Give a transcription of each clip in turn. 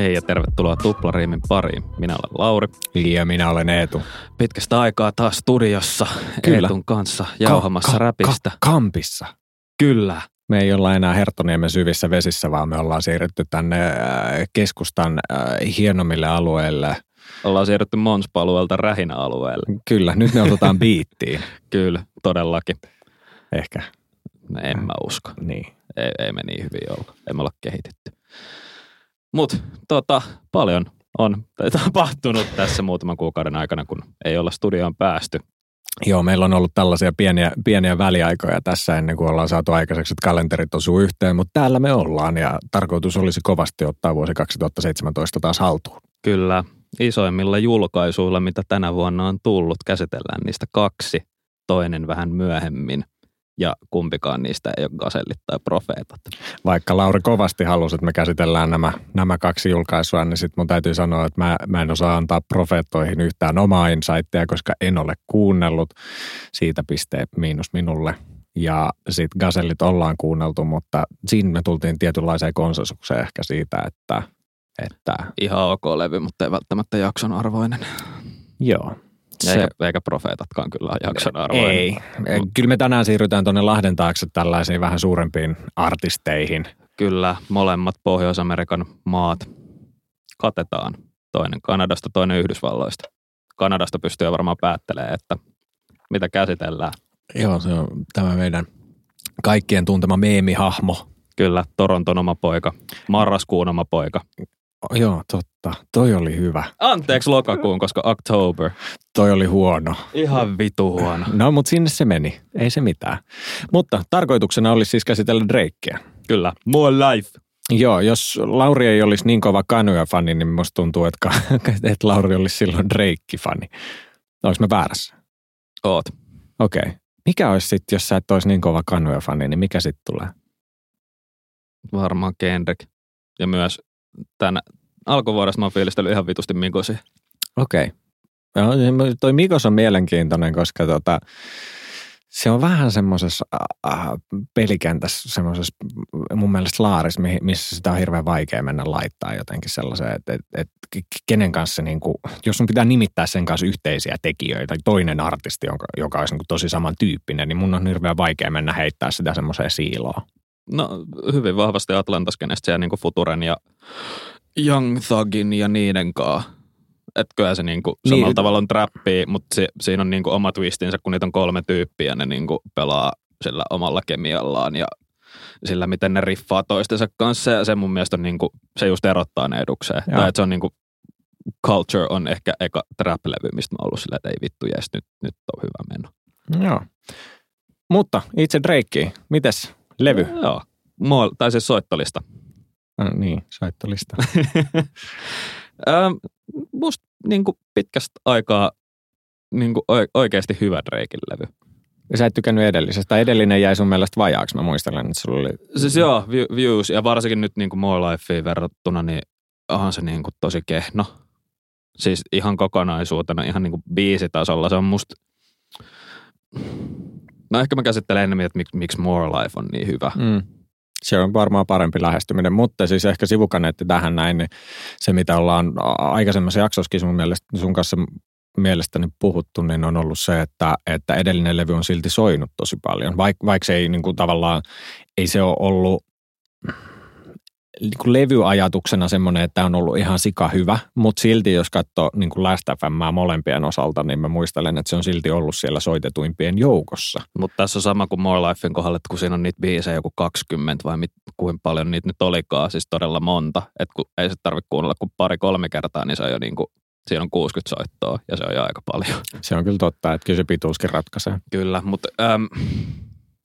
Hei ja tervetuloa Tuplariimin pariin. Minä olen Lauri. Ja minä olen Eetu. Pitkästä aikaa taas studiossa Kyllä. Eetun kanssa jauhamassa ka- ka- räpistä. Ka- kampissa. Kyllä. Me ei olla enää Herttoniemen syvissä vesissä, vaan me ollaan siirrytty tänne äh, keskustan äh, hienommille alueille. Ollaan siirrytty Monspa-alueelta Rähinä-alueelle. Kyllä, nyt ne otetaan biittiin. Kyllä, todellakin. Ehkä. En mä usko. Niin. Ei, ei me niin hyvin olla. Emme olla kehitetty. Mutta tota, paljon on tapahtunut tässä muutaman kuukauden aikana, kun ei olla studioon päästy. Joo, meillä on ollut tällaisia pieniä, pieniä väliaikoja tässä ennen kuin ollaan saatu aikaiseksi, että kalenterit osuu yhteen, mutta täällä me ollaan ja tarkoitus olisi kovasti ottaa vuosi 2017 taas haltuun. Kyllä, isoimmilla julkaisuilla, mitä tänä vuonna on tullut, käsitellään niistä kaksi, toinen vähän myöhemmin – ja kumpikaan niistä ei ole gasellit tai profeetat. Vaikka Lauri kovasti halusi, että me käsitellään nämä, nämä kaksi julkaisua, niin sitten mun täytyy sanoa, että mä, mä en osaa antaa profeettoihin yhtään omaa insightia, koska en ole kuunnellut. Siitä pisteet miinus minulle. Ja sitten gasellit ollaan kuunneltu, mutta siinä me tultiin tietynlaiseen konsensukseen ehkä siitä, että, että... Ihan ok levy, mutta ei välttämättä jakson arvoinen. Joo, se, eikä, eikä profeetatkaan kyllä jakson arvoinen. Ei. Kyllä me tänään siirrytään tuonne Lahden taakse tällaisiin vähän suurempiin artisteihin. Kyllä, molemmat Pohjois-Amerikan maat katetaan. Toinen Kanadasta, toinen Yhdysvalloista. Kanadasta pystyy varmaan päättelemään, että mitä käsitellään. Joo, se on tämä meidän kaikkien tuntema meemihahmo. Kyllä, Toronton oma poika, marraskuun oma poika. Joo, totta. Toi oli hyvä. Anteeksi lokakuun, koska October. Toi oli huono. Ihan vitu huono. No, mutta sinne se meni. Ei se mitään. Mutta tarkoituksena olisi siis käsitellä Drakea. Kyllä. More life. Joo, jos Lauri ei olisi niin kova Kanye-fani, niin musta tuntuu, että, että Lauri olisi silloin Drake-fani. Olis mä väärässä? Oot. Okei. Okay. Mikä olisi sitten, jos sä et olisi niin kova Kanye-fani, niin mikä sitten tulee? Varmaan Kendrick. Ja myös tämän alkuvuodesta mä oon fiilistellyt ihan vitusti Mikosi. Okei. Okay. No, toi Mikos on mielenkiintoinen, koska tota, se on vähän semmoisessa äh, pelikentässä, semmoisessa mun mielestä laaris, missä sitä on hirveän vaikea mennä laittaa jotenkin sellaiseen, että et, et, kenen kanssa, niin kuin, jos sun pitää nimittää sen kanssa yhteisiä tekijöitä, toinen artisti, joka, joka olisi niin tosi samantyyppinen, niin mun on hirveän vaikea mennä heittää sitä semmoiseen siiloon. No hyvin vahvasti Atlantaskenestä siellä niin Futuren ja Young Thugin ja niiden kanssa. Että kyllä se niinku samalla niin. tavalla on trappi, mutta se, siinä on niinku oma twistinsä, kun niitä on kolme tyyppiä, ne niinku pelaa sillä omalla kemiallaan ja sillä, miten ne riffaa toistensa kanssa. Ja se mun mielestä on niinku, se just erottaa ne edukseen. Tai että se on niinku, Culture on ehkä eka trap-levy, mistä mä oon ollut silleen, että ei vittu, jes, nyt, nyt on hyvä meno. Joo. Mutta itse Drake, mites Levy? Joo. Mo- tai siis soittolista. No, niin, soittolista. ähm, musta niin kuin pitkästä aikaa niin kuin oikeasti hyvä Drakein levy. Sä et tykännyt edellisestä. Edellinen jäi sun mielestä vajaaksi, mä muistelen, että sulla oli... Siis joo, Views, ja varsinkin nyt niin kuin More Lifeen verrattuna, niin onhan se niin kuin tosi kehno. Siis ihan kokonaisuutena, ihan niin kuin biisitasolla. Se on musta No ehkä mä käsittelen enemmän, että miksi, miksi More Life on niin hyvä. Mm. Se on varmaan parempi lähestyminen, mutta siis ehkä sivukaneetti tähän näin, niin se mitä ollaan aikaisemmassa jaksossakin sun, mielestä, sun kanssa mielestäni puhuttu, niin on ollut se, että, että edellinen levy on silti soinut tosi paljon. Vaik, vaikka se ei niin kuin tavallaan, ei se ole ollut niin levyajatuksena semmoinen, että on ollut ihan sika hyvä, mutta silti jos katsoo niin kuin Last FM molempien osalta, niin mä muistelen, että se on silti ollut siellä soitetuimpien joukossa. Mutta tässä on sama kuin More Lifein kohdalla, että kun siinä on niitä biisejä joku 20 vai mit, kuinka paljon niitä nyt olikaan, siis todella monta, että kun ei se tarvitse kuunnella kuin pari-kolme kertaa, niin se on jo niin kuin siinä on 60 soittoa ja se on jo aika paljon. Se on kyllä totta, että kyllä se pituuskin ratkaisee. Kyllä, mutta äm,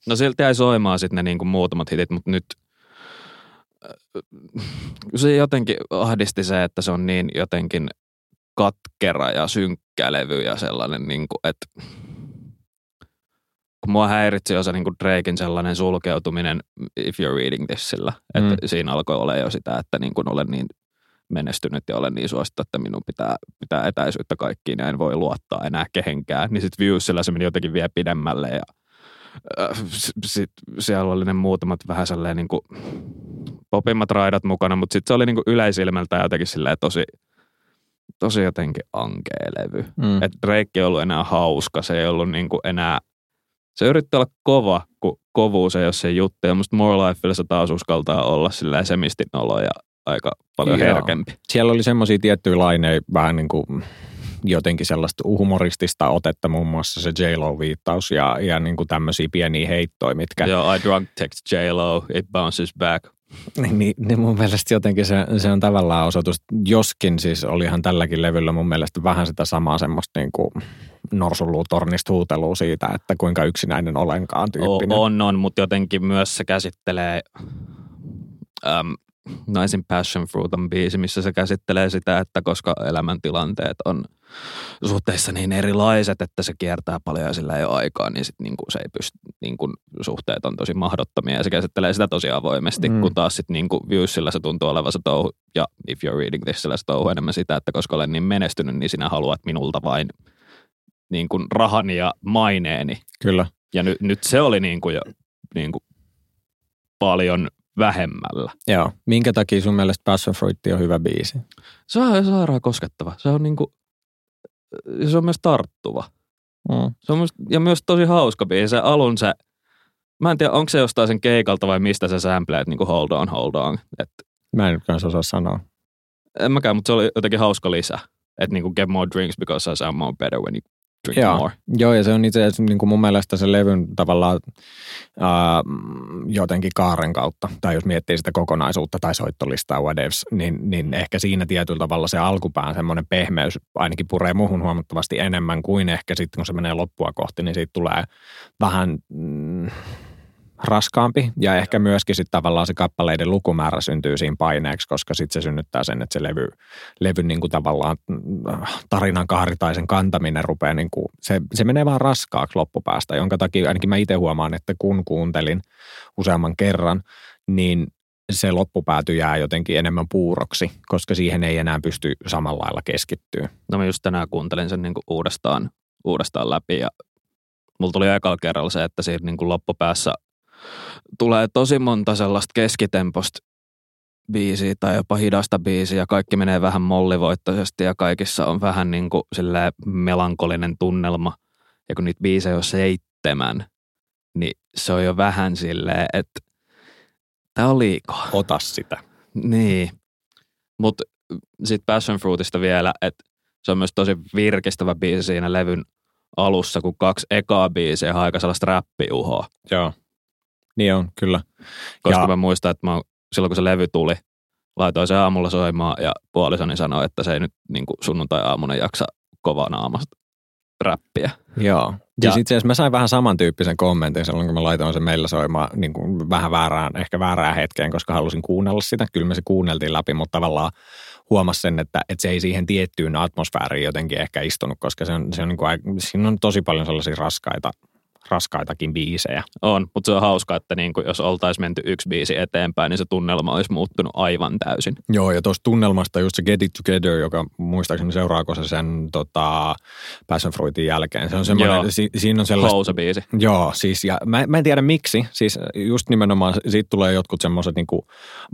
no silti ei soimaan sitten ne niin kuin muutamat hitit, mutta nyt – se jotenkin ahdisti se, että se on niin jotenkin katkera ja synkkä levy ja sellainen, niin kuin, että kun mua häiritsi jo se niin kuin Drakein sellainen sulkeutuminen, if you're reading this sillä, että mm. siinä alkoi olla jo sitä, että niin kuin olen niin menestynyt ja olen niin suosittu, että minun pitää, pitää etäisyyttä kaikkiin ja en voi luottaa enää kehenkään. Niin sitten Viewsilla se meni jotenkin vielä pidemmälle ja äh, sit siellä oli ne muutamat vähän sellainen niin kuin popimmat raidat mukana, mutta sitten se oli niinku yleisilmeltä jotenkin silleen tosi, tosi jotenkin ankea levy. Mm. Että Drake ei ollut enää hauska, se ei ollut niinku enää, se yritti olla kova, kun kovuus ei ole se juttu. Ja musta More Lifeilla se taas uskaltaa olla silleen semistin olo ja aika paljon Joo. herkempi. Siellä oli semmoisia tiettyjä laineja, vähän niin kuin jotenkin sellaista humoristista otetta, muun muassa se J-Lo-viittaus ja, ja niin kuin tämmöisiä pieniä heittoja, mitkä Joo, I drunk text J-Lo, it bounces back. Niin, niin, niin mun mielestä jotenkin se, se on tavallaan osoitus, joskin siis olihan tälläkin levyllä mun mielestä vähän sitä samaa semmoista niin kuin norsunluutornista huutelua siitä, että kuinka yksinäinen olenkaan tyyppinen. O- on, on, mutta jotenkin myös se käsittelee, äm, Naisin Passion Fruit on biisi, missä se käsittelee sitä, että koska elämäntilanteet on suhteissa niin erilaiset, että se kiertää paljon ja sillä ei ole aikaa, niin sit niinku se ei pysty, niinku suhteet on tosi mahdottomia ja se käsittelee sitä tosi avoimesti, Mm. mm. kun taas sitten niinku Viewsillä se tuntuu olevan se touhu, ja If You're Reading Thisillä se touhu enemmän sitä, että koska olen niin menestynyt, niin sinä haluat minulta vain niin kuin rahani ja maineeni. Kyllä. Ja nyt, nyt se oli niin kuin jo niin kuin paljon vähemmällä. Joo. Minkä takia sun mielestä Passion Fruit on hyvä biisi? Se on sairaan koskettava. Se on niin kuin, se on myös tarttuva. Mm. Se on myös, ja myös tosi hauska biisi. Se alun se, mä en tiedä, onko se jostain sen keikalta vai mistä se sampleet niin kuin hold on, hold on. Et, Mä en nyt kanssa osaa sanoa. en mäkään, mutta se oli jotenkin hauska lisä. Että niin kuin get more drinks because I sound more better when you drink Joo. more. Joo, ja se on itse asiassa niin kuin mun mielestä se levyn tavallaan ää, jotenkin kaaren kautta, tai jos miettii sitä kokonaisuutta tai soittolistaa whatevs, niin, niin ehkä siinä tietyllä tavalla se alkupään semmoinen pehmeys ainakin puree muhun huomattavasti enemmän kuin ehkä sitten, kun se menee loppua kohti, niin siitä tulee vähän mm, raskaampi ja ehkä myöskin sitten tavallaan se kappaleiden lukumäärä syntyy siinä paineeksi, koska sitten se synnyttää sen, että se levy, levy niin kuin tavallaan mm, tarinan kaari tai sen kantaminen rupeaa, niin kuin, se, se menee vaan raskaaksi loppupäästä, jonka takia ainakin mä itse huomaan, että kun kuuntelin useamman kerran, niin se loppupääty jää jotenkin enemmän puuroksi, koska siihen ei enää pysty samalla lailla keskittyä. No mä just tänään kuuntelin sen niin kuin uudestaan, uudestaan läpi ja mulla tuli ekalla kerralla se, että siinä niin kuin loppupäässä tulee tosi monta sellaista keskitemposta biisiä tai jopa hidasta biisiä ja kaikki menee vähän mollivoittoisesti ja kaikissa on vähän niin kuin melankolinen tunnelma. Ja kun niitä biisejä on seitsemän, niin se on jo vähän silleen, että tää on liikaa. Ota sitä. Niin. Mutta sitten Passion Fruitista vielä, että se on myös tosi virkistävä biisi siinä levyn alussa, kun kaksi ekaa biisiä on aika sellaista räppiuhoa. Joo. Niin on, kyllä. Koska Ja- mä muistan, että mä silloin kun se levy tuli, laitoin se aamulla soimaan ja puolisoni sanoi, että se ei nyt niin sunnuntai-aamuna jaksa kovaa naamasta räppiä. Joo. Ja- Siis itse asiassa mä sain vähän samantyyppisen kommentin silloin, kun mä laitoin sen meillä soimaan niin kuin vähän väärään, ehkä väärään hetkeen, koska halusin kuunnella sitä. Kyllä me se kuunneltiin läpi, mutta tavallaan huomasi sen, että, että se ei siihen tiettyyn atmosfääriin jotenkin ehkä istunut, koska se on, se on niin kuin, siinä on tosi paljon sellaisia raskaita, raskaitakin biisejä. On, mutta se on hauska, että niin kuin jos oltaisiin menty yksi biisi eteenpäin, niin se tunnelma olisi muuttunut aivan täysin. Joo, ja tuosta tunnelmasta just se Get It Together, joka muistaakseni seuraako se sen tota, Passion Fruitin jälkeen. Se on Joo. semmoinen, si, siinä on sellaista... Housa-biisi. Joo, siis ja mä, mä en tiedä miksi, siis just nimenomaan siitä tulee jotkut semmoiset niinku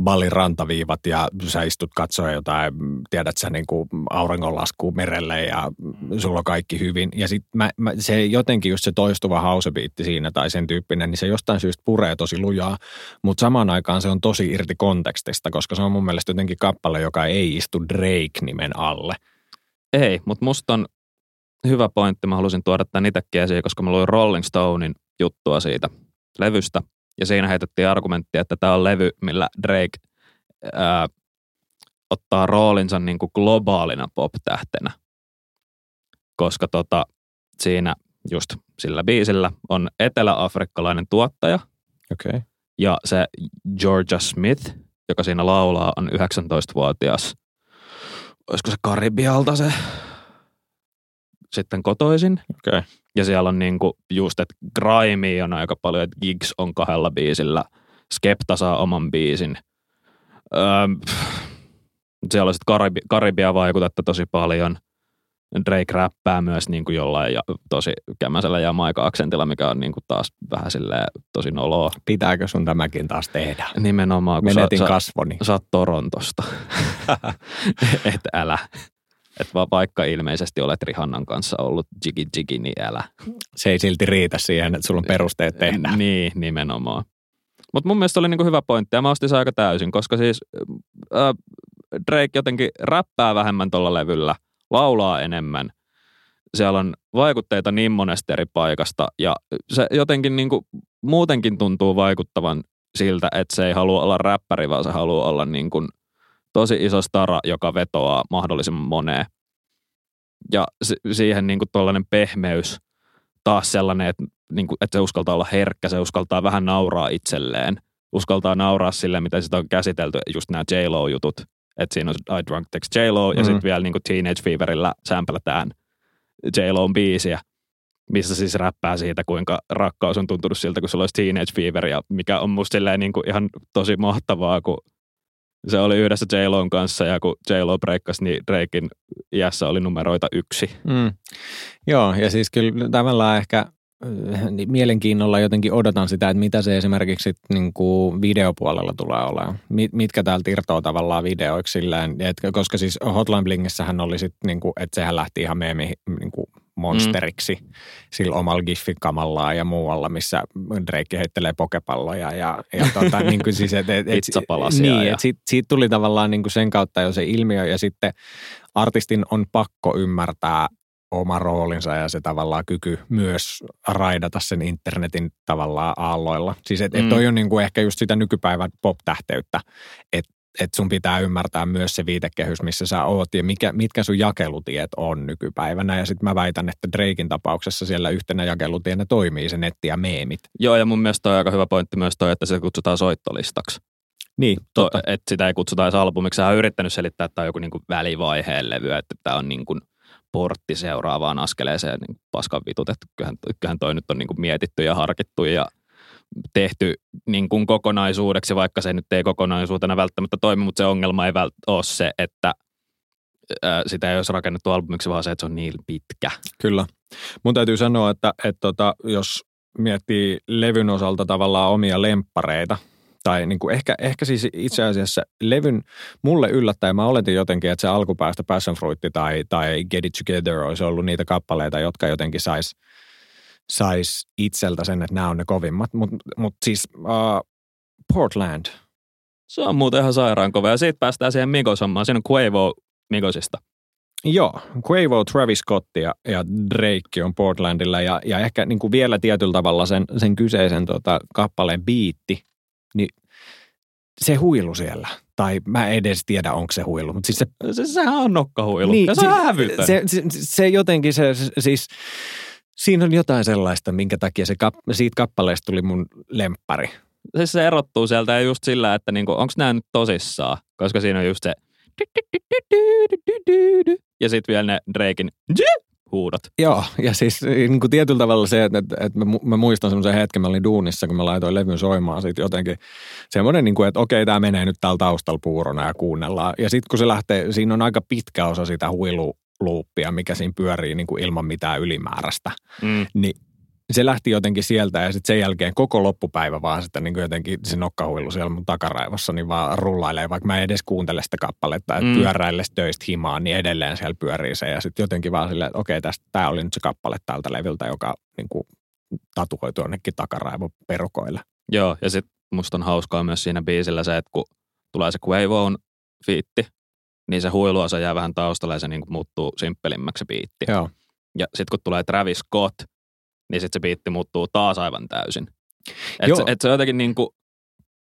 ballin rantaviivat ja sä istut katsoa jotain, tiedät sä niinku auringonlaskua merelle ja sulla on kaikki hyvin. Ja sit mä, mä, se jotenkin just se toistuva hausebiitti siinä tai sen tyyppinen, niin se jostain syystä puree tosi lujaa, mutta samaan aikaan se on tosi irti kontekstista, koska se on mun mielestä jotenkin kappale, joka ei istu Drake-nimen alle. Ei, mutta musta on hyvä pointti. Mä halusin tuoda tämän itsekin esiin, koska mä luin Rolling Stonein juttua siitä levystä. Ja siinä heitettiin argumenttia, että tämä on levy, millä Drake ää, ottaa roolinsa niin kuin globaalina pop-tähtenä. Koska tota, siinä just sillä biisillä on eteläafrikkalainen tuottaja. Okay. ja se Georgia Smith, joka siinä laulaa, on 19-vuotias. Olisiko se Karibialta se sitten kotoisin? Okay. Ja siellä on niinku just, että Grime on aika paljon, että Gigs on kahdella biisillä, Skepta saa oman biisin. Öö, siellä on sitten Karibi, Karibia vaikutetta tosi paljon. Drake räppää myös niin kuin jollain ja, tosi kämmäisellä ja maika-aksentilla, mikä on niin kuin taas vähän silleen tosi noloa. Pitääkö sun tämäkin taas tehdä? Nimenomaan, kun Menetin sä, kasvoni. sä, sä oot Torontosta. Et älä. Et vaan vaikka ilmeisesti olet Rihannan kanssa ollut jigi jigi, niin älä. Se ei silti riitä siihen, että sulla on perusteet tehdä. Niin, nimenomaan. Mutta mun mielestä oli niinku hyvä pointti ja mä ostin sen aika täysin, koska siis äh, Drake jotenkin räppää vähemmän tuolla levyllä, laulaa enemmän. Siellä on vaikutteita niin monesta eri paikasta ja se jotenkin niinku muutenkin tuntuu vaikuttavan siltä, että se ei halua olla räppäri, vaan se haluaa olla niin kuin tosi iso stara, joka vetoaa mahdollisimman moneen. Ja si- siihen niin kuin tuollainen pehmeys, taas sellainen, että, niin kuin, että se uskaltaa olla herkkä, se uskaltaa vähän nauraa itselleen. Uskaltaa nauraa sille, mitä sitä on käsitelty, just nämä J-Lo-jutut. Että siinä on I Drunk Text J-Lo, ja Mhm. sitten vielä niin kuin Teenage Feverillä sämplätään J-Lo'n biisiä, missä siis räppää siitä, kuinka rakkaus on tuntunut siltä, kun sulla olisi Teenage Fever, ja mikä on musta niin kuin ihan tosi mahtavaa, kun se oli yhdessä J-Lon kanssa, ja kun J-Lo breikkasi, niin Drakein iässä oli numeroita yksi. Mm. Joo, ja siis kyllä tavallaan ehkä niin mielenkiinnolla jotenkin odotan sitä, että mitä se esimerkiksi niin kuin videopuolella tulee olemaan. Mit, mitkä täältä irtoaa tavallaan videoiksi silleen, että koska siis Hotline Blingissähän oli sitten, niin kuin, että sehän lähti ihan meemi niin kuin monsteriksi mm. sillä omalla giffikamallaan ja muualla, missä Drake heittelee pokepalloja ja, ja tota, niin kuin siis, et, et, et, Pizzapalasia niin, ja- et siitä, siitä tuli tavallaan niin kuin sen kautta jo se ilmiö ja sitten artistin on pakko ymmärtää oma roolinsa ja se tavallaan kyky myös raidata sen internetin tavallaan aalloilla. Siis että Mm. et toi on niinku ehkä just sitä nykypäivän pop-tähteyttä, että et sun pitää ymmärtää myös se viitekehys, missä sä oot ja mikä, mitkä sun jakelutiet on nykypäivänä. Ja sitten mä väitän, että Drakein tapauksessa siellä yhtenä jakelutienä toimii se netti ja meemit. Joo, ja mun mielestä on aika hyvä pointti myös toi, että se kutsutaan soittolistaksi. Niin, To, totta. että sitä ei kutsuta edes albumiksi. Sehän on yrittänyt selittää, että tämä on joku niinku välivaiheen levy, että tämä on niinku portti seuraavaan askeleeseen niin paskan vitut, että kyllähän, kyllähän toi nyt on niinku mietitty ja harkittu ja tehty niin kuin kokonaisuudeksi, vaikka se nyt ei kokonaisuutena välttämättä toimi, mutta se ongelma ei vält- ole se, että ää, sitä ei olisi rakennettu albumiksi, vaan se, että se on niin pitkä. Kyllä. Mun täytyy sanoa, että, että tota, jos miettii levyn osalta tavallaan omia lemppareita, tai niin kuin ehkä, ehkä siis itse asiassa levyn mulle yllättäen, mä oletin jotenkin, että se alkupäästä Passion Fruit tai, tai Get It Together olisi ollut niitä kappaleita, jotka jotenkin sais, sais itseltä sen, että nämä on ne kovimmat. Mutta mut siis uh, Portland, Se on muuten ihan sairaan kova. Ja siitä päästään siihen Migos-hommaan. Siinä on Quavo Migosista. Joo, Quavo, Travis Scott ja, ja Drake on Portlandilla ja, ja ehkä niin kuin vielä tietyllä tavalla sen, sen kyseisen tota, kappaleen biitti, niin se huilu siellä. Tai mä en edes tiedä, onko se huilu, mutta siis se... Se, sehän on nokkahuilu. Niin, ja se, hävytön. se, se, se jotenkin se, se siis... Siinä on jotain sellaista, minkä takia se kap, siitä kappaleesta tuli mun lemppari. siis se erottuu sieltä just sillä, että niinku, onko nämä nyt tosissaan, koska siinä on just se ja sitten vielä ne Drakein huudot. Joo, ja siis niin kuin tietyllä tavalla se, että, että, että mä, mu- mä muistan semmoisen hetken, mä olin duunissa, kun mä laitoin levyn soimaan sit jotenkin semmoinen, niin kuin, että okei, tämä menee nyt täällä taustalla puurona ja kuunnellaan. Ja sitten kun se lähtee, siinä on aika pitkä osa sitä huiluluuppia, mikä siinä pyörii niin kuin ilman mitään ylimääräistä. Mm. Niin se lähti jotenkin sieltä ja sitten sen jälkeen koko loppupäivä vaan sitten niin jotenkin se nokkahuilu siellä mun takaraivossa niin vaan rullailee, vaikka mä en edes kuuntele sitä kappaletta, että Mm. pyöräille töistä himaan, niin edelleen siellä pyörii se ja sitten jotenkin vaan silleen, että okei, tästä, tämä oli nyt se kappale tältä levyltä, joka niin kuin tatuoitu jonnekin takaraivon perukoille. Joo, ja sitten musta on hauskaa myös siinä biisillä se, että kun tulee se Quavoon fiitti, niin se huiluosa jää vähän taustalle ja se niinku muuttuu simppelimmäksi se biitti. Joo. Ja sitten kun tulee Travis Scott, niin sitten se biitti muuttuu taas aivan täysin. Et Joo. se, et se on jotenkin niinku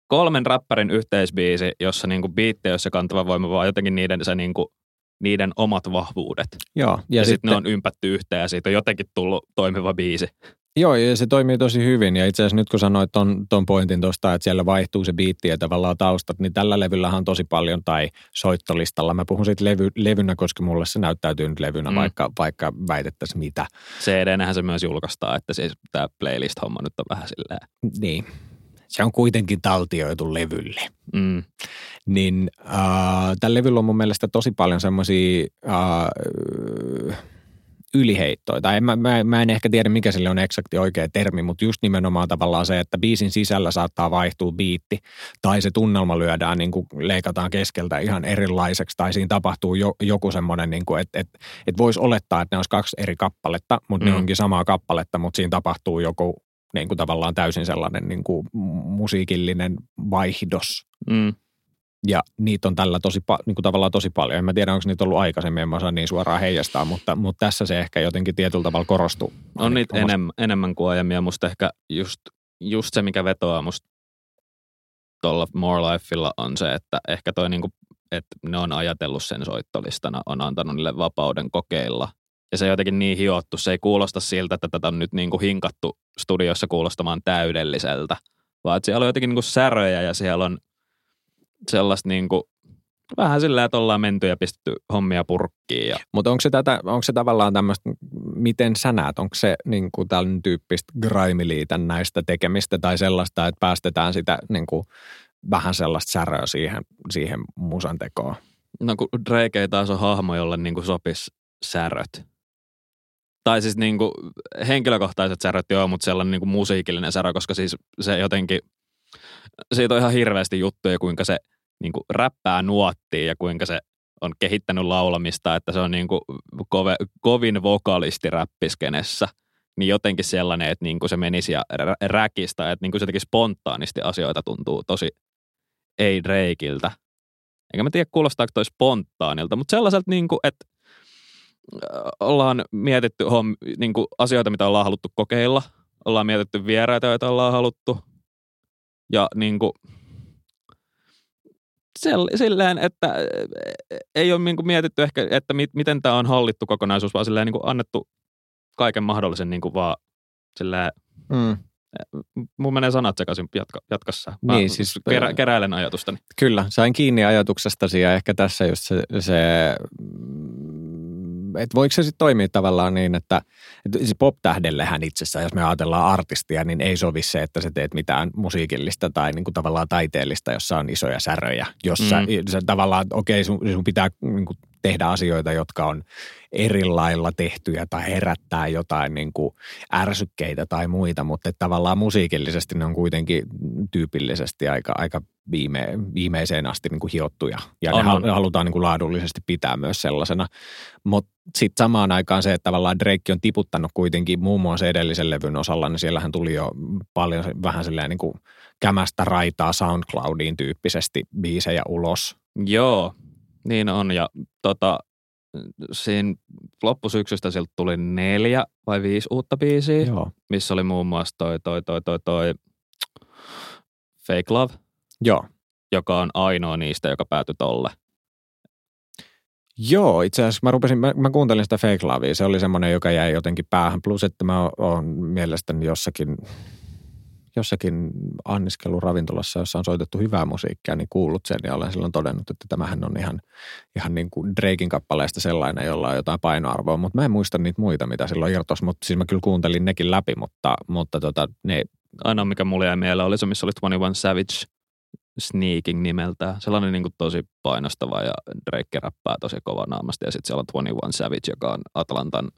kolmen räppärin yhteisbiisi, jossa niinku biitti ei ole se kantava voima, vaan jotenkin niiden, se niinku, niiden omat vahvuudet. Joo, Ja, ja, sitten sitten, ne on ympätty yhteen ja siitä on jotenkin tullut toimiva biisi. Joo, ja se toimii tosi hyvin. Ja itse asiassa nyt kun sanoit ton, ton pointin tuosta, että siellä vaihtuu se biitti ja tavallaan taustat, niin tällä levyllähän on tosi paljon, tai soittolistalla. Mä puhun siitä levy, levynä, koska mulle se näyttäytyy nyt levynä, Mm. vaikka, vaikka väitettäisiin mitä. CD-nähän se myös julkaistaan, että siis tämä playlist-homma nyt on vähän silleen. Niin. se on kuitenkin taltioitu levylle. Mm. Niin äh, tällä levyllä on mun mielestä tosi paljon semmoisia äh, yliheittoja. Tai en, mä, mä, mä en ehkä tiedä, mikä sille on eksakti oikea termi, mutta just nimenomaan tavallaan se, että biisin sisällä saattaa vaihtua biitti, tai se tunnelma lyödään, niin kuin leikataan keskeltä ihan erilaiseksi, tai siinä tapahtuu jo, joku semmoinen, niin kuin, että et, et voisi olettaa, että ne olisi kaksi eri kappaletta, mutta mm. ne onkin samaa kappaletta, mutta siinä tapahtuu joku niin kuin tavallaan täysin sellainen niin kuin musiikillinen vaihdos. Mm. Ja niitä on tällä tosi, niin kuin tavallaan tosi paljon. En mä tiedä, onko niitä ollut aikaisemmin, en mä osaa niin suoraan heijastaa, mutta, mutta tässä se ehkä jotenkin tietyllä tavalla korostuu. On niitä omasta... enemmän, enemmän kuin aiemmin ja musta ehkä just, just se, mikä vetoaa musta tuolla More Lifeilla on se, että ehkä toi niinku, että ne on ajatellut sen soittolistana, on antanut niille vapauden kokeilla. Ja se on jotenkin niin hiottu, se ei kuulosta siltä, että tätä on nyt niinku hinkattu studiossa kuulostamaan täydelliseltä, vaan että siellä on jotenkin niinku säröjä ja siellä on – sellaista niin kuin, vähän sillä että ollaan menty ja pistetty hommia purkkiin. Ja... Mutta onko se, tätä, onko se tavallaan tämmöistä, miten sä näet, onko se niin kuin tällainen tyyppistä grimiliitan näistä tekemistä tai sellaista, että päästetään sitä niin kuin, vähän sellaista säröä siihen, siihen musan tekoon? No kun Drake ei taas ole hahmo, jolle niin kuin sopisi säröt. Tai siis niin kuin henkilökohtaiset säröt joo, mutta sellainen niin kuin musiikillinen särö, koska siis se jotenkin, siitä on ihan hirveästi juttuja, kuinka se – niin kuin räppää nuottiin ja kuinka se on kehittänyt laulamista, että se on niin kuin kove, kovin vokalisti räppiskenessä, niin jotenkin sellainen, että niin kuin se menisi ja räkistä, että niin kuin se jotenkin spontaanisti asioita tuntuu tosi ei Drakeiltä. Enkä mä tiedä, kuulostaako toi spontaanilta, mutta sellaiselta, niin kuin, että ollaan mietitty homm, niin kuin asioita, mitä ollaan haluttu kokeilla. Ollaan mietitty vieraita, joita ollaan haluttu. Ja niin kuin, silleen, että ei ole niin kuin mietitty ehkä, että mi, miten tämä on hallittu kokonaisuus, vaan silleen niin kuin annettu kaiken mahdollisen niin kuin vaan silleen, mm. mun menee sanat sekaisin jatka, jatkassa. Mä niin, siis, kerä, keräilen ajatustani. Kyllä, sain kiinni ajatuksestasi ja ehkä tässä just se, se että voiko se sitten toimia tavallaan niin, että, että siis pop-tähdellehän itsessään, jos me ajatellaan artistia, niin ei sovi se, että sä teet mitään musiikillista tai niin kuin tavallaan taiteellista, jossa on isoja säröjä, jossa mm. sä tavallaan, okei, okay, sun, sun pitää niin kuin tehdä asioita, jotka on eri lailla tehtyjä tai herättää jotain niin kuin ärsykkeitä tai muita, mutta tavallaan musiikillisesti ne on kuitenkin tyypillisesti aika, aika viime, viimeiseen asti niin kuin hiottuja. Ja on, ne halutaan niin kuin laadullisesti pitää myös sellaisena. Mutta sitten samaan aikaan se, että tavallaan Drake on tiputtanut kuitenkin muun muassa edellisen levyn osalla, niin siellähän tuli jo paljon vähän silleen niin kuin kämästä raitaa SoundCloudiin tyyppisesti biisejä ulos. Joo, niin on. Ja tota, siinä loppusyksystä sieltä tuli neljä vai viisi uutta biisiä, Joo. missä oli muun muassa toi, toi, toi, toi, toi Fake Love. Joo. Joka on ainoa niistä, joka päätyi tolle. Joo, itse asiassa mä, rupesin, mä, mä kuuntelin sitä Fake Lovea. Se oli semmoinen, joka jäi jotenkin päähän. Plus, että mä oon mielestäni jossakin jossakin anniskeluravintolassa, jossa on soitettu hyvää musiikkia, niin kuullut sen ja olen silloin todennut, että tämähän on ihan, ihan niin kuin Drakein kappaleesta sellainen, jolla on jotain painoarvoa, mutta mä en muista niitä muita, mitä silloin irtos, mutta siis mä kyllä kuuntelin nekin läpi, mutta, mutta tota, ne... Ainoa, mikä mulle jäi mieleen, oli se, missä oli 21 Savage Sneaking nimeltä. Sellainen niin kuin tosi painostava ja Drake räppää tosi kova naamasti ja sitten siellä on 21 Savage, joka on Atlantan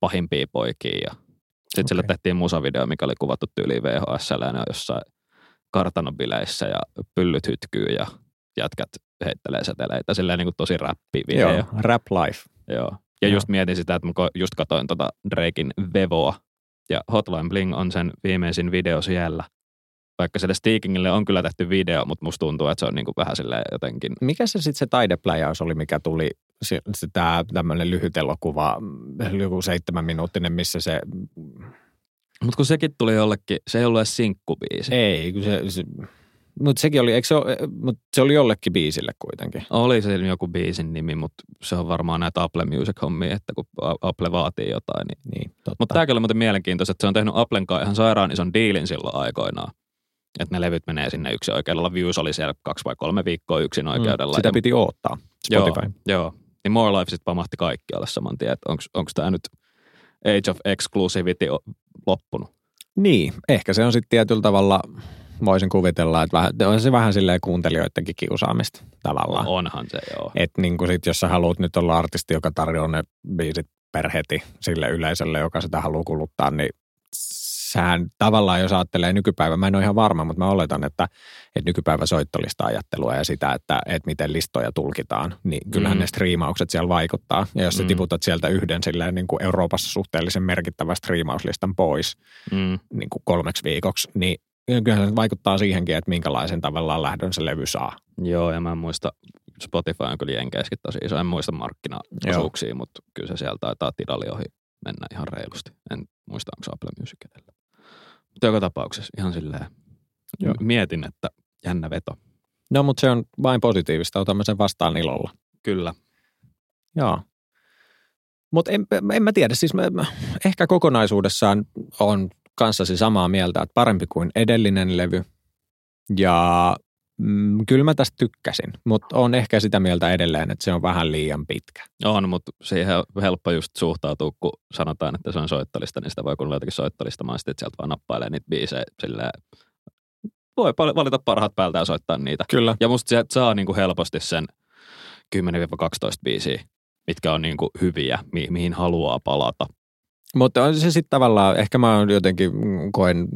pahimpia poikia ja sitten okay. sille tehtiin musavideo, mikä oli kuvattu tyyliin VHS ja jossain kartanobileissä ja pyllyt hytkyy ja jätkät heittelee seteleitä. Silleen niin kuin tosi räppi video. Joo, rap life. Joo. Ja Joo. just mietin sitä, että mä just katoin tota Drakein Vevoa. Ja Hotline Bling on sen viimeisin video siellä. Vaikka sille Steakingille on kyllä tehty video, mutta musta tuntuu, että se on niin kuin vähän silleen jotenkin. Mikä se sitten se taidepläjäys oli, mikä tuli tämä tämmöinen lyhyt elokuva, joku seitsemän minuuttinen, missä se... Mutta kun sekin tuli jollekin, se ei ollut edes sinkkubiisi. Ei, kun se, se mutta sekin oli, eikö se, ole, mut se oli jollekin biisille kuitenkin. Oli se joku biisin nimi, mutta se on varmaan näitä Apple Music-hommia, että kun Apple vaatii jotain. Niin. niin mutta tämäkin oli muuten mielenkiintoista, että se on tehnyt Applen kanssa ihan sairaan ison diilin silloin aikoinaan. Että ne levyt menee sinne yksi oikeudella. Views oli siellä kaksi vai kolme viikkoa yksin oikeudella. Mm, sitä piti odottaa. Spotify. Joo, joo, niin More Life sitten pamahti kaikkialle saman tien, että onko tämä nyt Age of Exclusivity loppunut. Niin, ehkä se on sitten tietyllä tavalla, voisin kuvitella, että vähän, on se vähän silleen kuuntelijoidenkin kiusaamista tavallaan. Onhan se, joo. Että niin kuin sit, jos sä haluat nyt olla artisti, joka tarjoaa ne biisit per heti sille yleisölle, joka sitä haluaa kuluttaa, niin sähän tavallaan, jos ajattelee nykypäivä, mä en ole ihan varma, mutta mä oletan, että, että nykypäivä soittolista ajattelua ja sitä, että, että miten listoja tulkitaan, niin kyllähän mm. ne striimaukset siellä vaikuttaa. Ja jos sä mm. tiputat sieltä yhden silleen niin kuin Euroopassa suhteellisen merkittävä striimauslistan pois mm. niin kuin kolmeksi viikoksi, niin kyllähän se vaikuttaa siihenkin, että minkälaisen tavallaan lähdön se levy saa. Joo, ja mä en muista, Spotify on kyllä jenkeissäkin tosi iso, en muista markkinaosuuksia, Joo. mutta kyllä se sieltä taitaa tidali ohi mennä ihan reilusti. En muista, onko Apple Music edellä. Mutta joka tapauksessa ihan silleen Joo. mietin, että jännä veto. No, mutta se on vain positiivista. Otamme sen vastaan ilolla. Kyllä. Joo. Mutta en, en mä tiedä, siis mä, ehkä kokonaisuudessaan on kanssasi samaa mieltä, että parempi kuin edellinen levy. Ja Mm, kyllä mä tästä tykkäsin, mutta on ehkä sitä mieltä edelleen, että se on vähän liian pitkä. On, mutta siihen on helppo just suhtautua, kun sanotaan, että se on soittolista, niin sitä voi kuunnella jotenkin soittolistamaan, sitten sieltä vaan nappailee niitä biisejä silleen, voi valita parhaat päältä ja soittaa niitä. Kyllä. Ja musta sieltä saa niin kuin helposti sen 10-12 biisiä, mitkä on niin kuin hyviä, mi- mihin haluaa palata. Mutta on se sitten tavallaan, ehkä mä jotenkin koen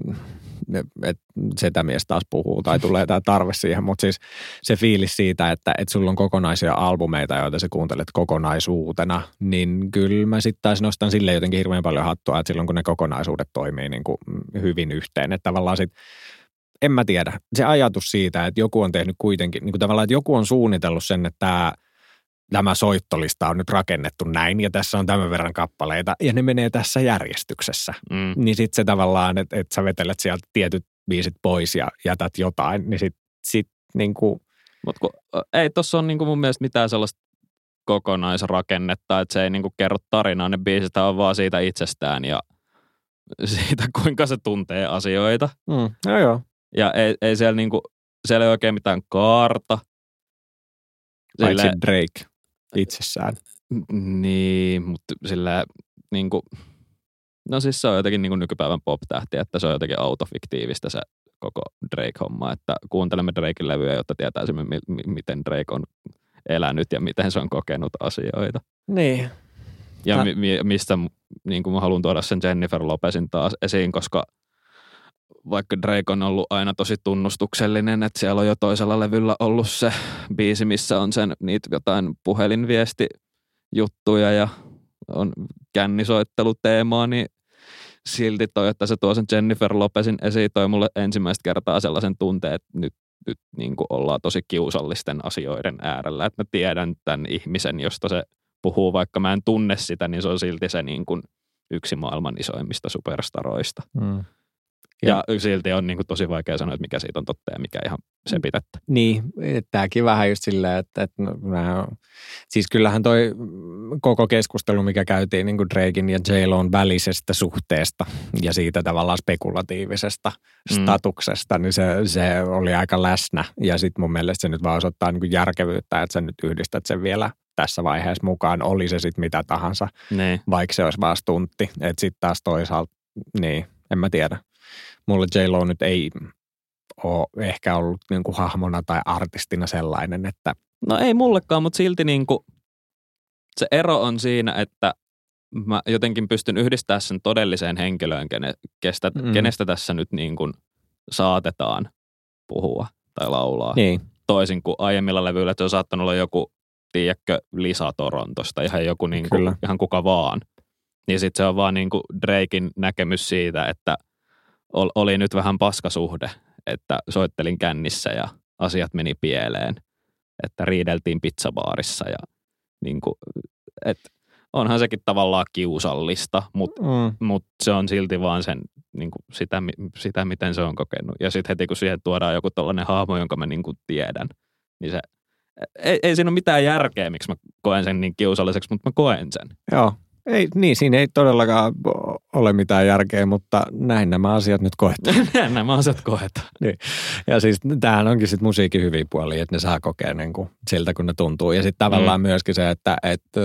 että sitä mies taas puhuu tai tulee tämä tarve siihen, mutta siis se fiilis siitä, että, että sulla on kokonaisia albumeita, joita sä kuuntelet kokonaisuutena, niin kyllä mä sitten taas nostan sille jotenkin hirveän paljon hattua, että silloin kun ne kokonaisuudet toimii niin kuin hyvin yhteen, että tavallaan sitten en mä tiedä. Se ajatus siitä, että joku on tehnyt kuitenkin, niin kuin tavallaan, että joku on suunnitellut sen, että tämä tämä soittolista on nyt rakennettu näin ja tässä on tämän verran kappaleita ja ne menee tässä järjestyksessä. Mm. Niin sitten se tavallaan, että et sä vetelet sieltä tietyt biisit pois ja jätät jotain, niin sitten sit niinku... Mutta ei tuossa ole niinku mun mielestä mitään sellaista kokonaisrakennetta, että se ei niinku kerro tarinaa, ne biisit on vaan siitä itsestään ja siitä, kuinka se tuntee asioita. Mm, joo joo. Ja ei, ei siellä niinku, siellä ei oikein mitään kaarta. Paitsi Drake itsessään. Niin, mutta sillä niin kuin, no siis se on jotenkin niin kuin nykypäivän pop-tähti, että se on jotenkin autofiktiivistä se koko Drake-homma, että kuuntelemme Drakein levyjä, jotta tietäisimme, mi- miten Drake on elänyt ja miten se on kokenut asioita. Niin. Ja mi- mi- mistä niin kuin mä haluan tuoda sen Jennifer Lopezin taas esiin, koska vaikka Drake on ollut aina tosi tunnustuksellinen, että siellä on jo toisella levyllä ollut se biisi, missä on sen niitä jotain puhelinviestijuttuja ja on kännisoitteluteemaa, niin silti toi, että se tuo sen Jennifer Lopezin esiin, toi mulle ensimmäistä kertaa sellaisen tunteen, että nyt, nyt niin kuin ollaan tosi kiusallisten asioiden äärellä, että mä tiedän tämän ihmisen, josta se puhuu, vaikka mä en tunne sitä, niin se on silti se niin kuin yksi maailman isoimmista superstaroista. Mm. Ja, ja silti on niin kuin tosi vaikea sanoa, että mikä siitä on totta ja mikä ihan se pitettä. Niin, tämäkin vähän just silleen, että, että no, mä, siis kyllähän toi koko keskustelu, mikä käytiin niin kuin Drakein ja j välisestä suhteesta ja siitä tavallaan spekulatiivisesta mm. statuksesta, niin se, se oli aika läsnä. Ja sitten mun mielestä se nyt vaan osoittaa niin kuin järkevyyttä, että sä nyt yhdistät sen vielä tässä vaiheessa mukaan, oli se sitten mitä tahansa, ne. Niin. vaikka se olisi vaan stuntti. Että sitten taas toisaalta, niin, en mä tiedä mulle J-Lo nyt ei ole ehkä ollut niin kuin hahmona tai artistina sellainen, että... No ei mullekaan, mutta silti niin kuin se ero on siinä, että mä jotenkin pystyn yhdistämään sen todelliseen henkilöön, kene, kestä, mm. kenestä tässä nyt niin kuin saatetaan puhua tai laulaa. Niin. Toisin kuin aiemmilla levyillä, että se on saattanut olla joku, tiedätkö, Lisa Torontosta, ihan joku niin kuin, ihan kuka vaan. Niin sitten se on vaan niin kuin Drakein näkemys siitä, että – oli nyt vähän paskasuhde, että soittelin kännissä ja asiat meni pieleen, että riideltiin pizzabaarissa ja niin kuin, et onhan sekin tavallaan kiusallista, mutta mm. mut se on silti vaan sen, niin kuin sitä, sitä, miten se on kokenut. Ja sitten heti kun siihen tuodaan joku tällainen hahmo, jonka mä niin kuin tiedän, niin se, ei, ei siinä ole mitään järkeä, miksi mä koen sen niin kiusalliseksi, mutta mä koen sen. Joo, ei, niin, siinä ei todellakaan ole mitään järkeä, mutta näin nämä asiat nyt koetaan. näin nämä asiat koetaan. niin. Ja siis tämähän onkin sitten musiikin hyviä puolia, että ne saa kokea niin kuin siltä, kun ne tuntuu. Ja sitten tavallaan mm. myöskin se, että, että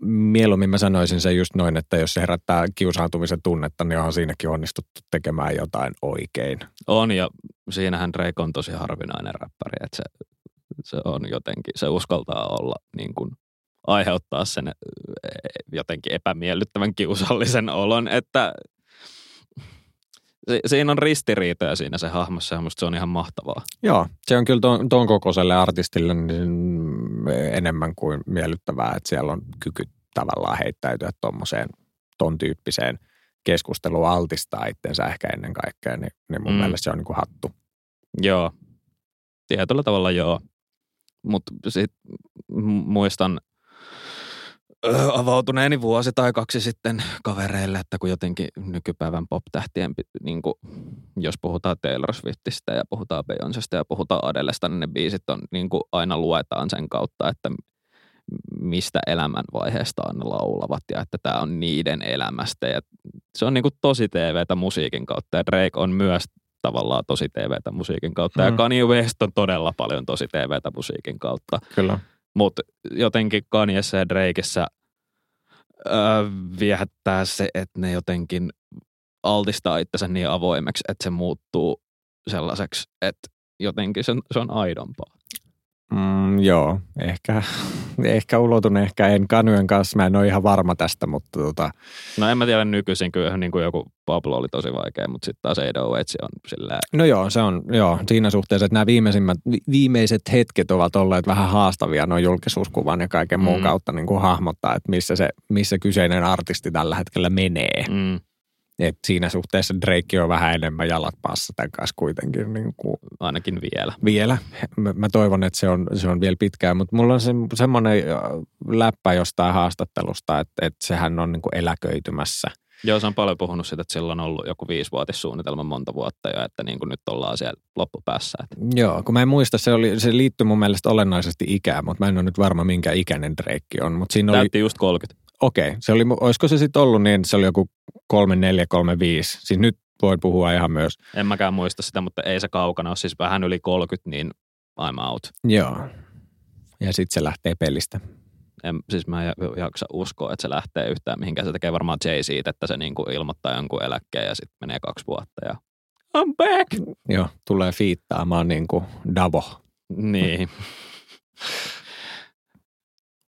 mieluummin mä sanoisin se just noin, että jos se herättää kiusaantumisen tunnetta, niin on siinäkin onnistuttu tekemään jotain oikein. On ja siinähän Drake on tosi harvinainen räppäri, että se, se on jotenkin, se uskaltaa olla niin kuin aiheuttaa sen eh, jotenkin epämiellyttävän kiusallisen olon, että siinä on ristiriitoja siinä se hahmossa ja musta se on ihan mahtavaa. Joo, se on kyllä ton, ton kokoiselle artistille niin enemmän kuin miellyttävää, että siellä on kyky tavallaan heittäytyä tuommoiseen ton tyyppiseen keskusteluun altistaa itsensä ehkä ennen kaikkea, niin, niin mun mm. mielestä se on niin kuin hattu. Joo, tietyllä tavalla joo. Mutta sitten muistan – avautuneeni vuosi tai kaksi sitten kavereille, että kun jotenkin nykypäivän pop-tähtien, niin kuin, jos puhutaan Taylor Swiftistä ja puhutaan Beyoncesta ja puhutaan Adelesta, niin ne biisit on niin kuin aina luetaan sen kautta, että mistä elämänvaiheesta ne laulavat ja että tämä on niiden elämästä. Ja se on niin kuin tosi TVtä musiikin kautta ja Drake on myös tavallaan tosi TVtä musiikin kautta mm. ja Kanye West on todella paljon tosi TVtä musiikin kautta. Kyllä. Mutta jotenkin Kanyessa ja Drakeissa öö, viehättää se, että ne jotenkin altistaa itsensä niin avoimeksi, että se muuttuu sellaiseksi, että jotenkin se, se on aidompaa. Mm, joo, ehkä, ehkä ulotun, ehkä en Kanyen kanssa. Mä en ole ihan varma tästä, mutta tota... No en mä tiedä nykyisin, kyllä niin kuin joku Pablo oli tosi vaikea, mutta sitten taas Edo on sillä... No joo, se on joo, siinä suhteessa, että nämä viimeisimmät, viimeiset hetket ovat olleet vähän haastavia noin julkisuuskuvan ja kaiken mm. muun kautta niin kuin hahmottaa, että missä se, missä kyseinen artisti tällä hetkellä menee. Mm. Et siinä suhteessa Drake on vähän enemmän jalat paassa tämän kanssa kuitenkin. Niin kuin, Ainakin vielä. Vielä. Mä, mä toivon, että se on, se on vielä pitkään, mutta mulla on se, semmoinen läppä jostain haastattelusta, että, että sehän on niin kuin eläköitymässä. Joo, se on paljon puhunut siitä, että sillä on ollut joku viisivuotissuunnitelma monta vuotta jo, että niin kuin nyt ollaan siellä loppupäässä. Että. Joo, kun mä en muista, se, oli, se liittyy mun mielestä olennaisesti ikään, mutta mä en ole nyt varma, minkä ikäinen Drake on. Mutta siinä Täytti oli... just 30. Okei, se oli, olisiko se sitten ollut niin, että se oli joku 3, 4, 3, 5. Siis nyt voi puhua ihan myös. En mäkään muista sitä, mutta ei se kaukana ole. Siis vähän yli 30, niin I'm out. Joo. Ja sitten se lähtee pelistä. En, siis mä en jaksa uskoa, että se lähtee yhtään mihinkään. Se tekee varmaan Jay siitä, että se niinku ilmoittaa jonkun eläkkeen ja sitten menee kaksi vuotta ja I'm back. Joo, tulee fiittaamaan niin kuin Davo. Niin.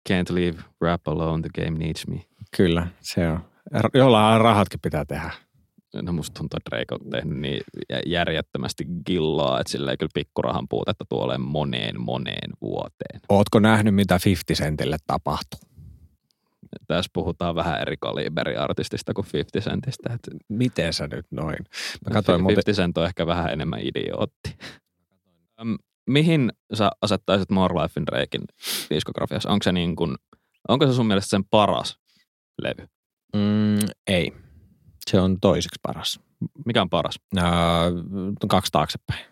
Can't leave rap alone, the game needs me. Kyllä, se on. Jollain rahatkin pitää tehdä. No musta tuntuu, että Drake on tehnyt niin järjettömästi gillaa, että sillä ei kyllä pikkurahan puutetta tuolle moneen moneen vuoteen. Ootko nähnyt, mitä 50 Centille tapahtuu? Tässä puhutaan vähän eri kaliberiartistista kuin 50 Centistä. Että Miten sä nyt noin? Mä katsoin 50 muuten... Cent on ehkä vähän enemmän idiootti mihin sä asettaisit More Lifein Drakein diskografiassa? Onko se, niin kuin, onko se sun mielestä sen paras levy? Mm, ei. Se on toiseksi paras. Mikä on paras? Uh, kaksi taaksepäin.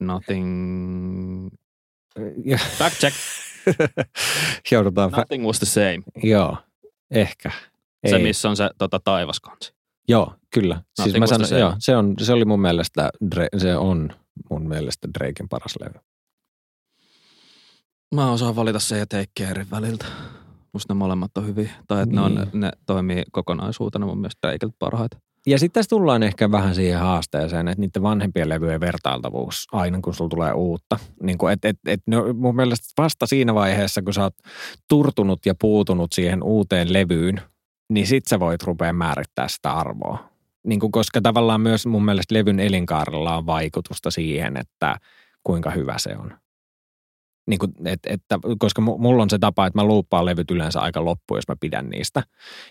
Nothing... Back check. Joudutaan... Nothing was the same. Joo, ehkä. Se, ei. missä on se tota, taivaskansi. Joo, kyllä. Siis mä sanon, joo, se, on, se oli mun mielestä, se on mun mielestä Draken paras levy. Mä osaan valita se ja Take Carein väliltä. Musta ne molemmat on hyviä. Tai että niin. ne, on, ne toimii kokonaisuutena mun mielestä Drakelta parhaita. Ja sitten tässä tullaan ehkä vähän siihen haasteeseen, että niiden vanhempien levyjen vertailtavuus aina kun sulla tulee uutta. Niin kuin, et, et, et, no, mun mielestä vasta siinä vaiheessa, kun sä oot turtunut ja puutunut siihen uuteen levyyn, niin sit sä voit rupea määrittää sitä arvoa niin kuin, koska tavallaan myös mun mielestä levyn elinkaarella on vaikutusta siihen, että kuinka hyvä se on. Niin kuin, et, että, koska mulla on se tapa, että mä luuppaan levyt yleensä aika loppuun, jos mä pidän niistä.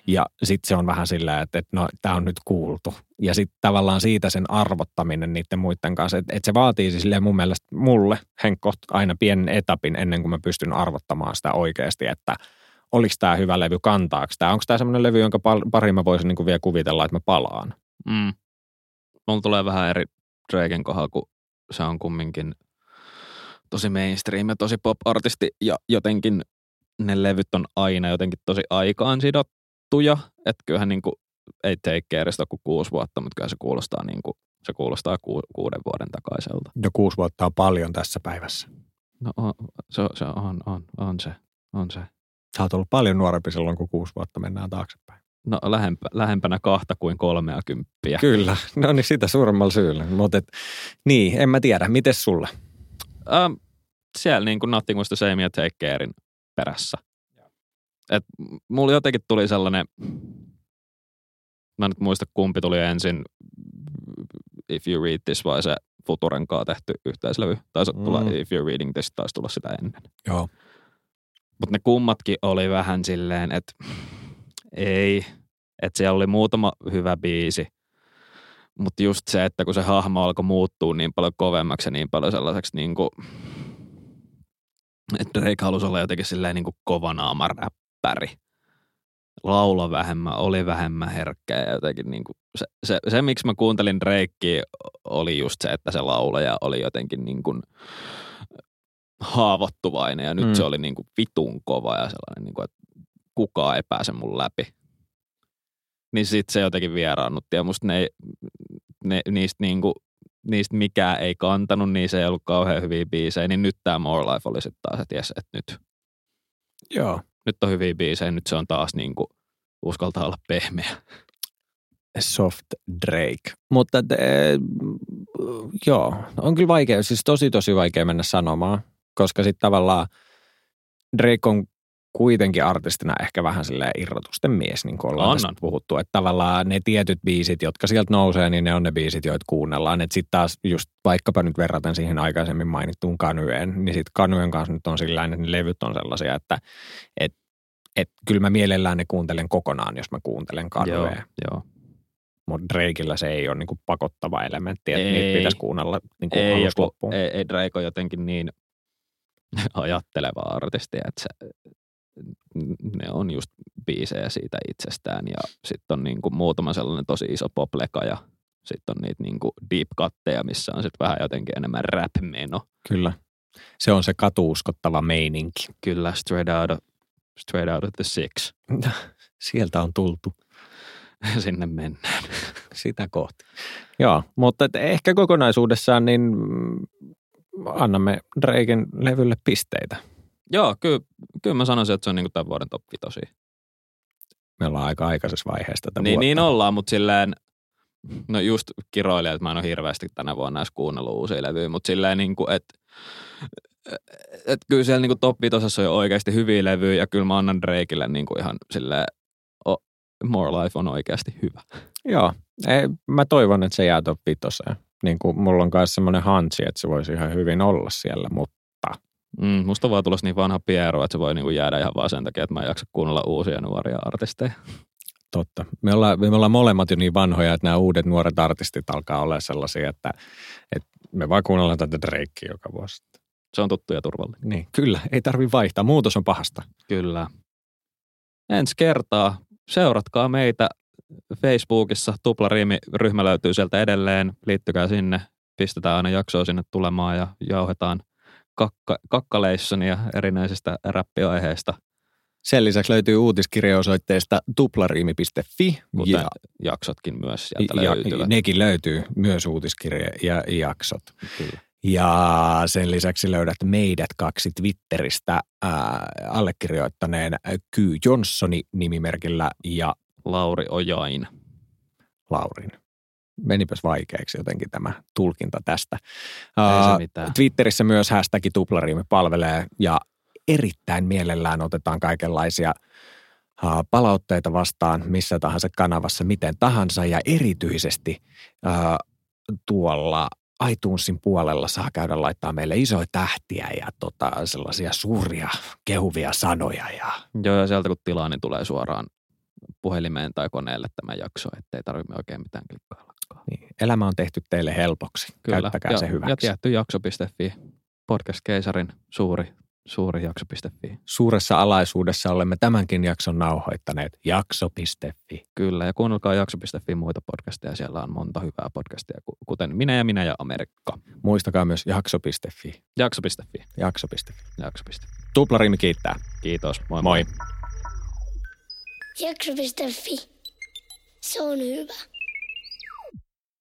Ja sitten se on vähän sillä, että, että no, tämä on nyt kuultu. Ja sitten tavallaan siitä sen arvottaminen niiden muiden kanssa. Että, että se vaatii siis mun mielestä mulle, Henkko, aina pienen etapin ennen kuin mä pystyn arvottamaan sitä oikeasti, että – oliko tämä hyvä levy, kantaako tämä? Onko tämä semmoinen levy, jonka pari mä voisin niin vielä kuvitella, että mä palaan? Mm. Mulla tulee vähän eri Draken kohdalla, kun se on kumminkin tosi mainstream ja tosi pop-artisti ja jotenkin ne levyt on aina jotenkin tosi aikaan sidottuja. Että kyllähän niin kuin, ei take careista kuin kuusi vuotta, mutta kyllä se kuulostaa, niin kuin, se kuulostaa ku, kuuden vuoden takaiselta. Ja kuusi vuotta on paljon tässä päivässä. No on, se, se on, on, on se, on se. Sä oot ollut paljon nuorempi silloin, kun kuusi vuotta mennään taaksepäin. No lähempä, lähempänä kahta kuin kolmea kymppiä. Kyllä, no niin sitä suuremmalla syyllä. Mutta et, niin, en mä tiedä. Mites sulle? Ähm, siellä niin kuin Nothing was the same ja Take Carein perässä. Et mulla jotenkin tuli sellainen, mä nyt muista kumpi tuli ensin, If You Read This vai se Futuren kanssa tehty yhteislevy. Taisi mm. tulla If You're Reading This, taisi tulla sitä ennen. Joo. Mutta ne kummatkin oli vähän silleen, että ei, että siellä oli muutama hyvä biisi, mutta just se, että kun se hahmo alkoi muuttua niin paljon kovemmaksi ja niin paljon sellaiseksi niin kuin, että Drake halusi olla jotenkin silleen niin kuin kovanaama räppäri. Laulo vähemmän, oli vähemmän herkkä ja jotenkin niin kuin se, se, se, miksi mä kuuntelin Drakea oli just se, että se laulaja oli jotenkin niin kuin haavoittuvainen ja nyt mm. se oli niin kuin vitun kova ja sellainen, niin kuin, että kukaan ei pääse mun läpi. Niin sitten se jotenkin vieraannutti ja musta ne, ne, niistä, niin kuin, niistä mikään ei kantanut, niin se ei ollut kauhean hyviä biisejä, niin nyt tämä More Life oli sitten taas, että jes, että nyt. Joo. Nyt on hyviä biisejä, nyt se on taas niin kuin, uskaltaa olla pehmeä. Soft Drake. Mutta te, joo, on kyllä vaikea, siis tosi tosi vaikea mennä sanomaan, koska sitten tavallaan Drake on kuitenkin artistina ehkä vähän sille irrotusten mies, niin kuin ollaan on. puhuttu. Että tavallaan ne tietyt biisit, jotka sieltä nousee, niin ne on ne biisit, joita kuunnellaan. Että sitten taas just vaikkapa nyt verraten siihen aikaisemmin mainittuun Kanyeen, niin sitten Kanyeen kanssa nyt on sillä että ne levyt on sellaisia, että et, et, kyllä mä mielellään ne kuuntelen kokonaan, jos mä kuuntelen Kanyeen. Joo, joo. Mutta Drakeilla se ei ole niinku pakottava elementti, että ei, niitä pitäisi kuunnella niinku ei, loppuun. Ei, ei Drake on jotenkin niin ajatteleva artisti, että se, ne on just biisejä siitä itsestään ja sitten on niinku muutama sellainen tosi iso popleka ja sitten on niitä niinku deep cutteja, missä on sitten vähän jotenkin enemmän rap-meno. Kyllä. Se on se katuuskottava meininki. Kyllä, straight out of, straight out of the six. Sieltä on tultu. Sinne mennään. Sitä kohti. Joo, mutta ehkä kokonaisuudessaan niin annamme Draken levylle pisteitä. Joo, kyllä, kyllä mä sanoisin, että se on niin tämän vuoden top 5. Me ollaan aika aikaisessa vaiheessa tätä niin, vuotta. niin ollaan, mutta silleen, no just kiroilija, että mä en ole hirveästi tänä vuonna edes kuunnellut uusia levyjä, mutta silleen niin kuin, että että kyllä siellä niin top 5 on jo oikeasti hyviä levyjä ja kyllä mä annan Drakeille niin kuin ihan silleen, oh, More Life on oikeasti hyvä. Joo, ei, mä toivon, että se jää top 5. Niin kuin mulla on myös semmoinen hansi, että se voisi ihan hyvin olla siellä, mutta Mm, musta vaan tulossa niin vanha Piero, että se voi niinku jäädä ihan vaan sen takia, että mä en jaksa kuunnella uusia nuoria artisteja. Totta. Me ollaan, me ollaan molemmat jo niin vanhoja, että nämä uudet nuoret artistit alkaa olla sellaisia, että, että me vaan kuunnellaan tätä Drakea joka vuosi. Se on tuttu ja turvallinen. Niin, kyllä. Ei tarvi vaihtaa. Muutos on pahasta. Kyllä. Ensi kertaa seuratkaa meitä Facebookissa. Tuplariimi-ryhmä löytyy sieltä edelleen. Liittykää sinne. Pistetään aina jaksoa sinne tulemaan ja jauhetaan kakka, kakkaleissania erinäisistä räppiaiheista. Sen lisäksi löytyy uutiskirjaosoitteesta tuplariimi.fi. Kuten ja, jaksotkin myös sieltä ja, löytyvät. Nekin löytyy, myös uutiskirja ja jaksot. Kyllä. Ja sen lisäksi löydät meidät kaksi Twitteristä ää, allekirjoittaneen Ky Johnsoni nimimerkillä ja Lauri Ojain. Laurin menipäs vaikeaksi jotenkin tämä tulkinta tästä. Uh, Twitterissä myös hashtag tuplariimi palvelee ja erittäin mielellään otetaan kaikenlaisia uh, palautteita vastaan missä tahansa kanavassa, miten tahansa ja erityisesti uh, tuolla iTunesin puolella saa käydä laittaa meille isoja tähtiä ja tota, sellaisia suuria kehuvia sanoja. Ja... Joo, ja sieltä kun tilaa, niin tulee suoraan puhelimeen tai koneelle tämä jakso, ettei tarvitse oikein mitään klikkailla. Niin, elämä on tehty teille helpoksi. Kyllä. Käyttäkää ja, se hyväksi. Ja tietty jakso.fi, podcast-keisarin suuri, suuri jakso.fi. Suuressa alaisuudessa olemme tämänkin jakson nauhoittaneet jakso.fi. Kyllä, ja kuunnelkaa jakso.fi muita podcasteja. Siellä on monta hyvää podcastia, kuten Minä ja Minä ja Amerikka. Muistakaa myös jakso.fi. Jakso.fi. Jakso.fi. Jakso.fi. Tuplariimi kiittää. Kiitos. Moi moi. Jakso.fi. Se on hyvä.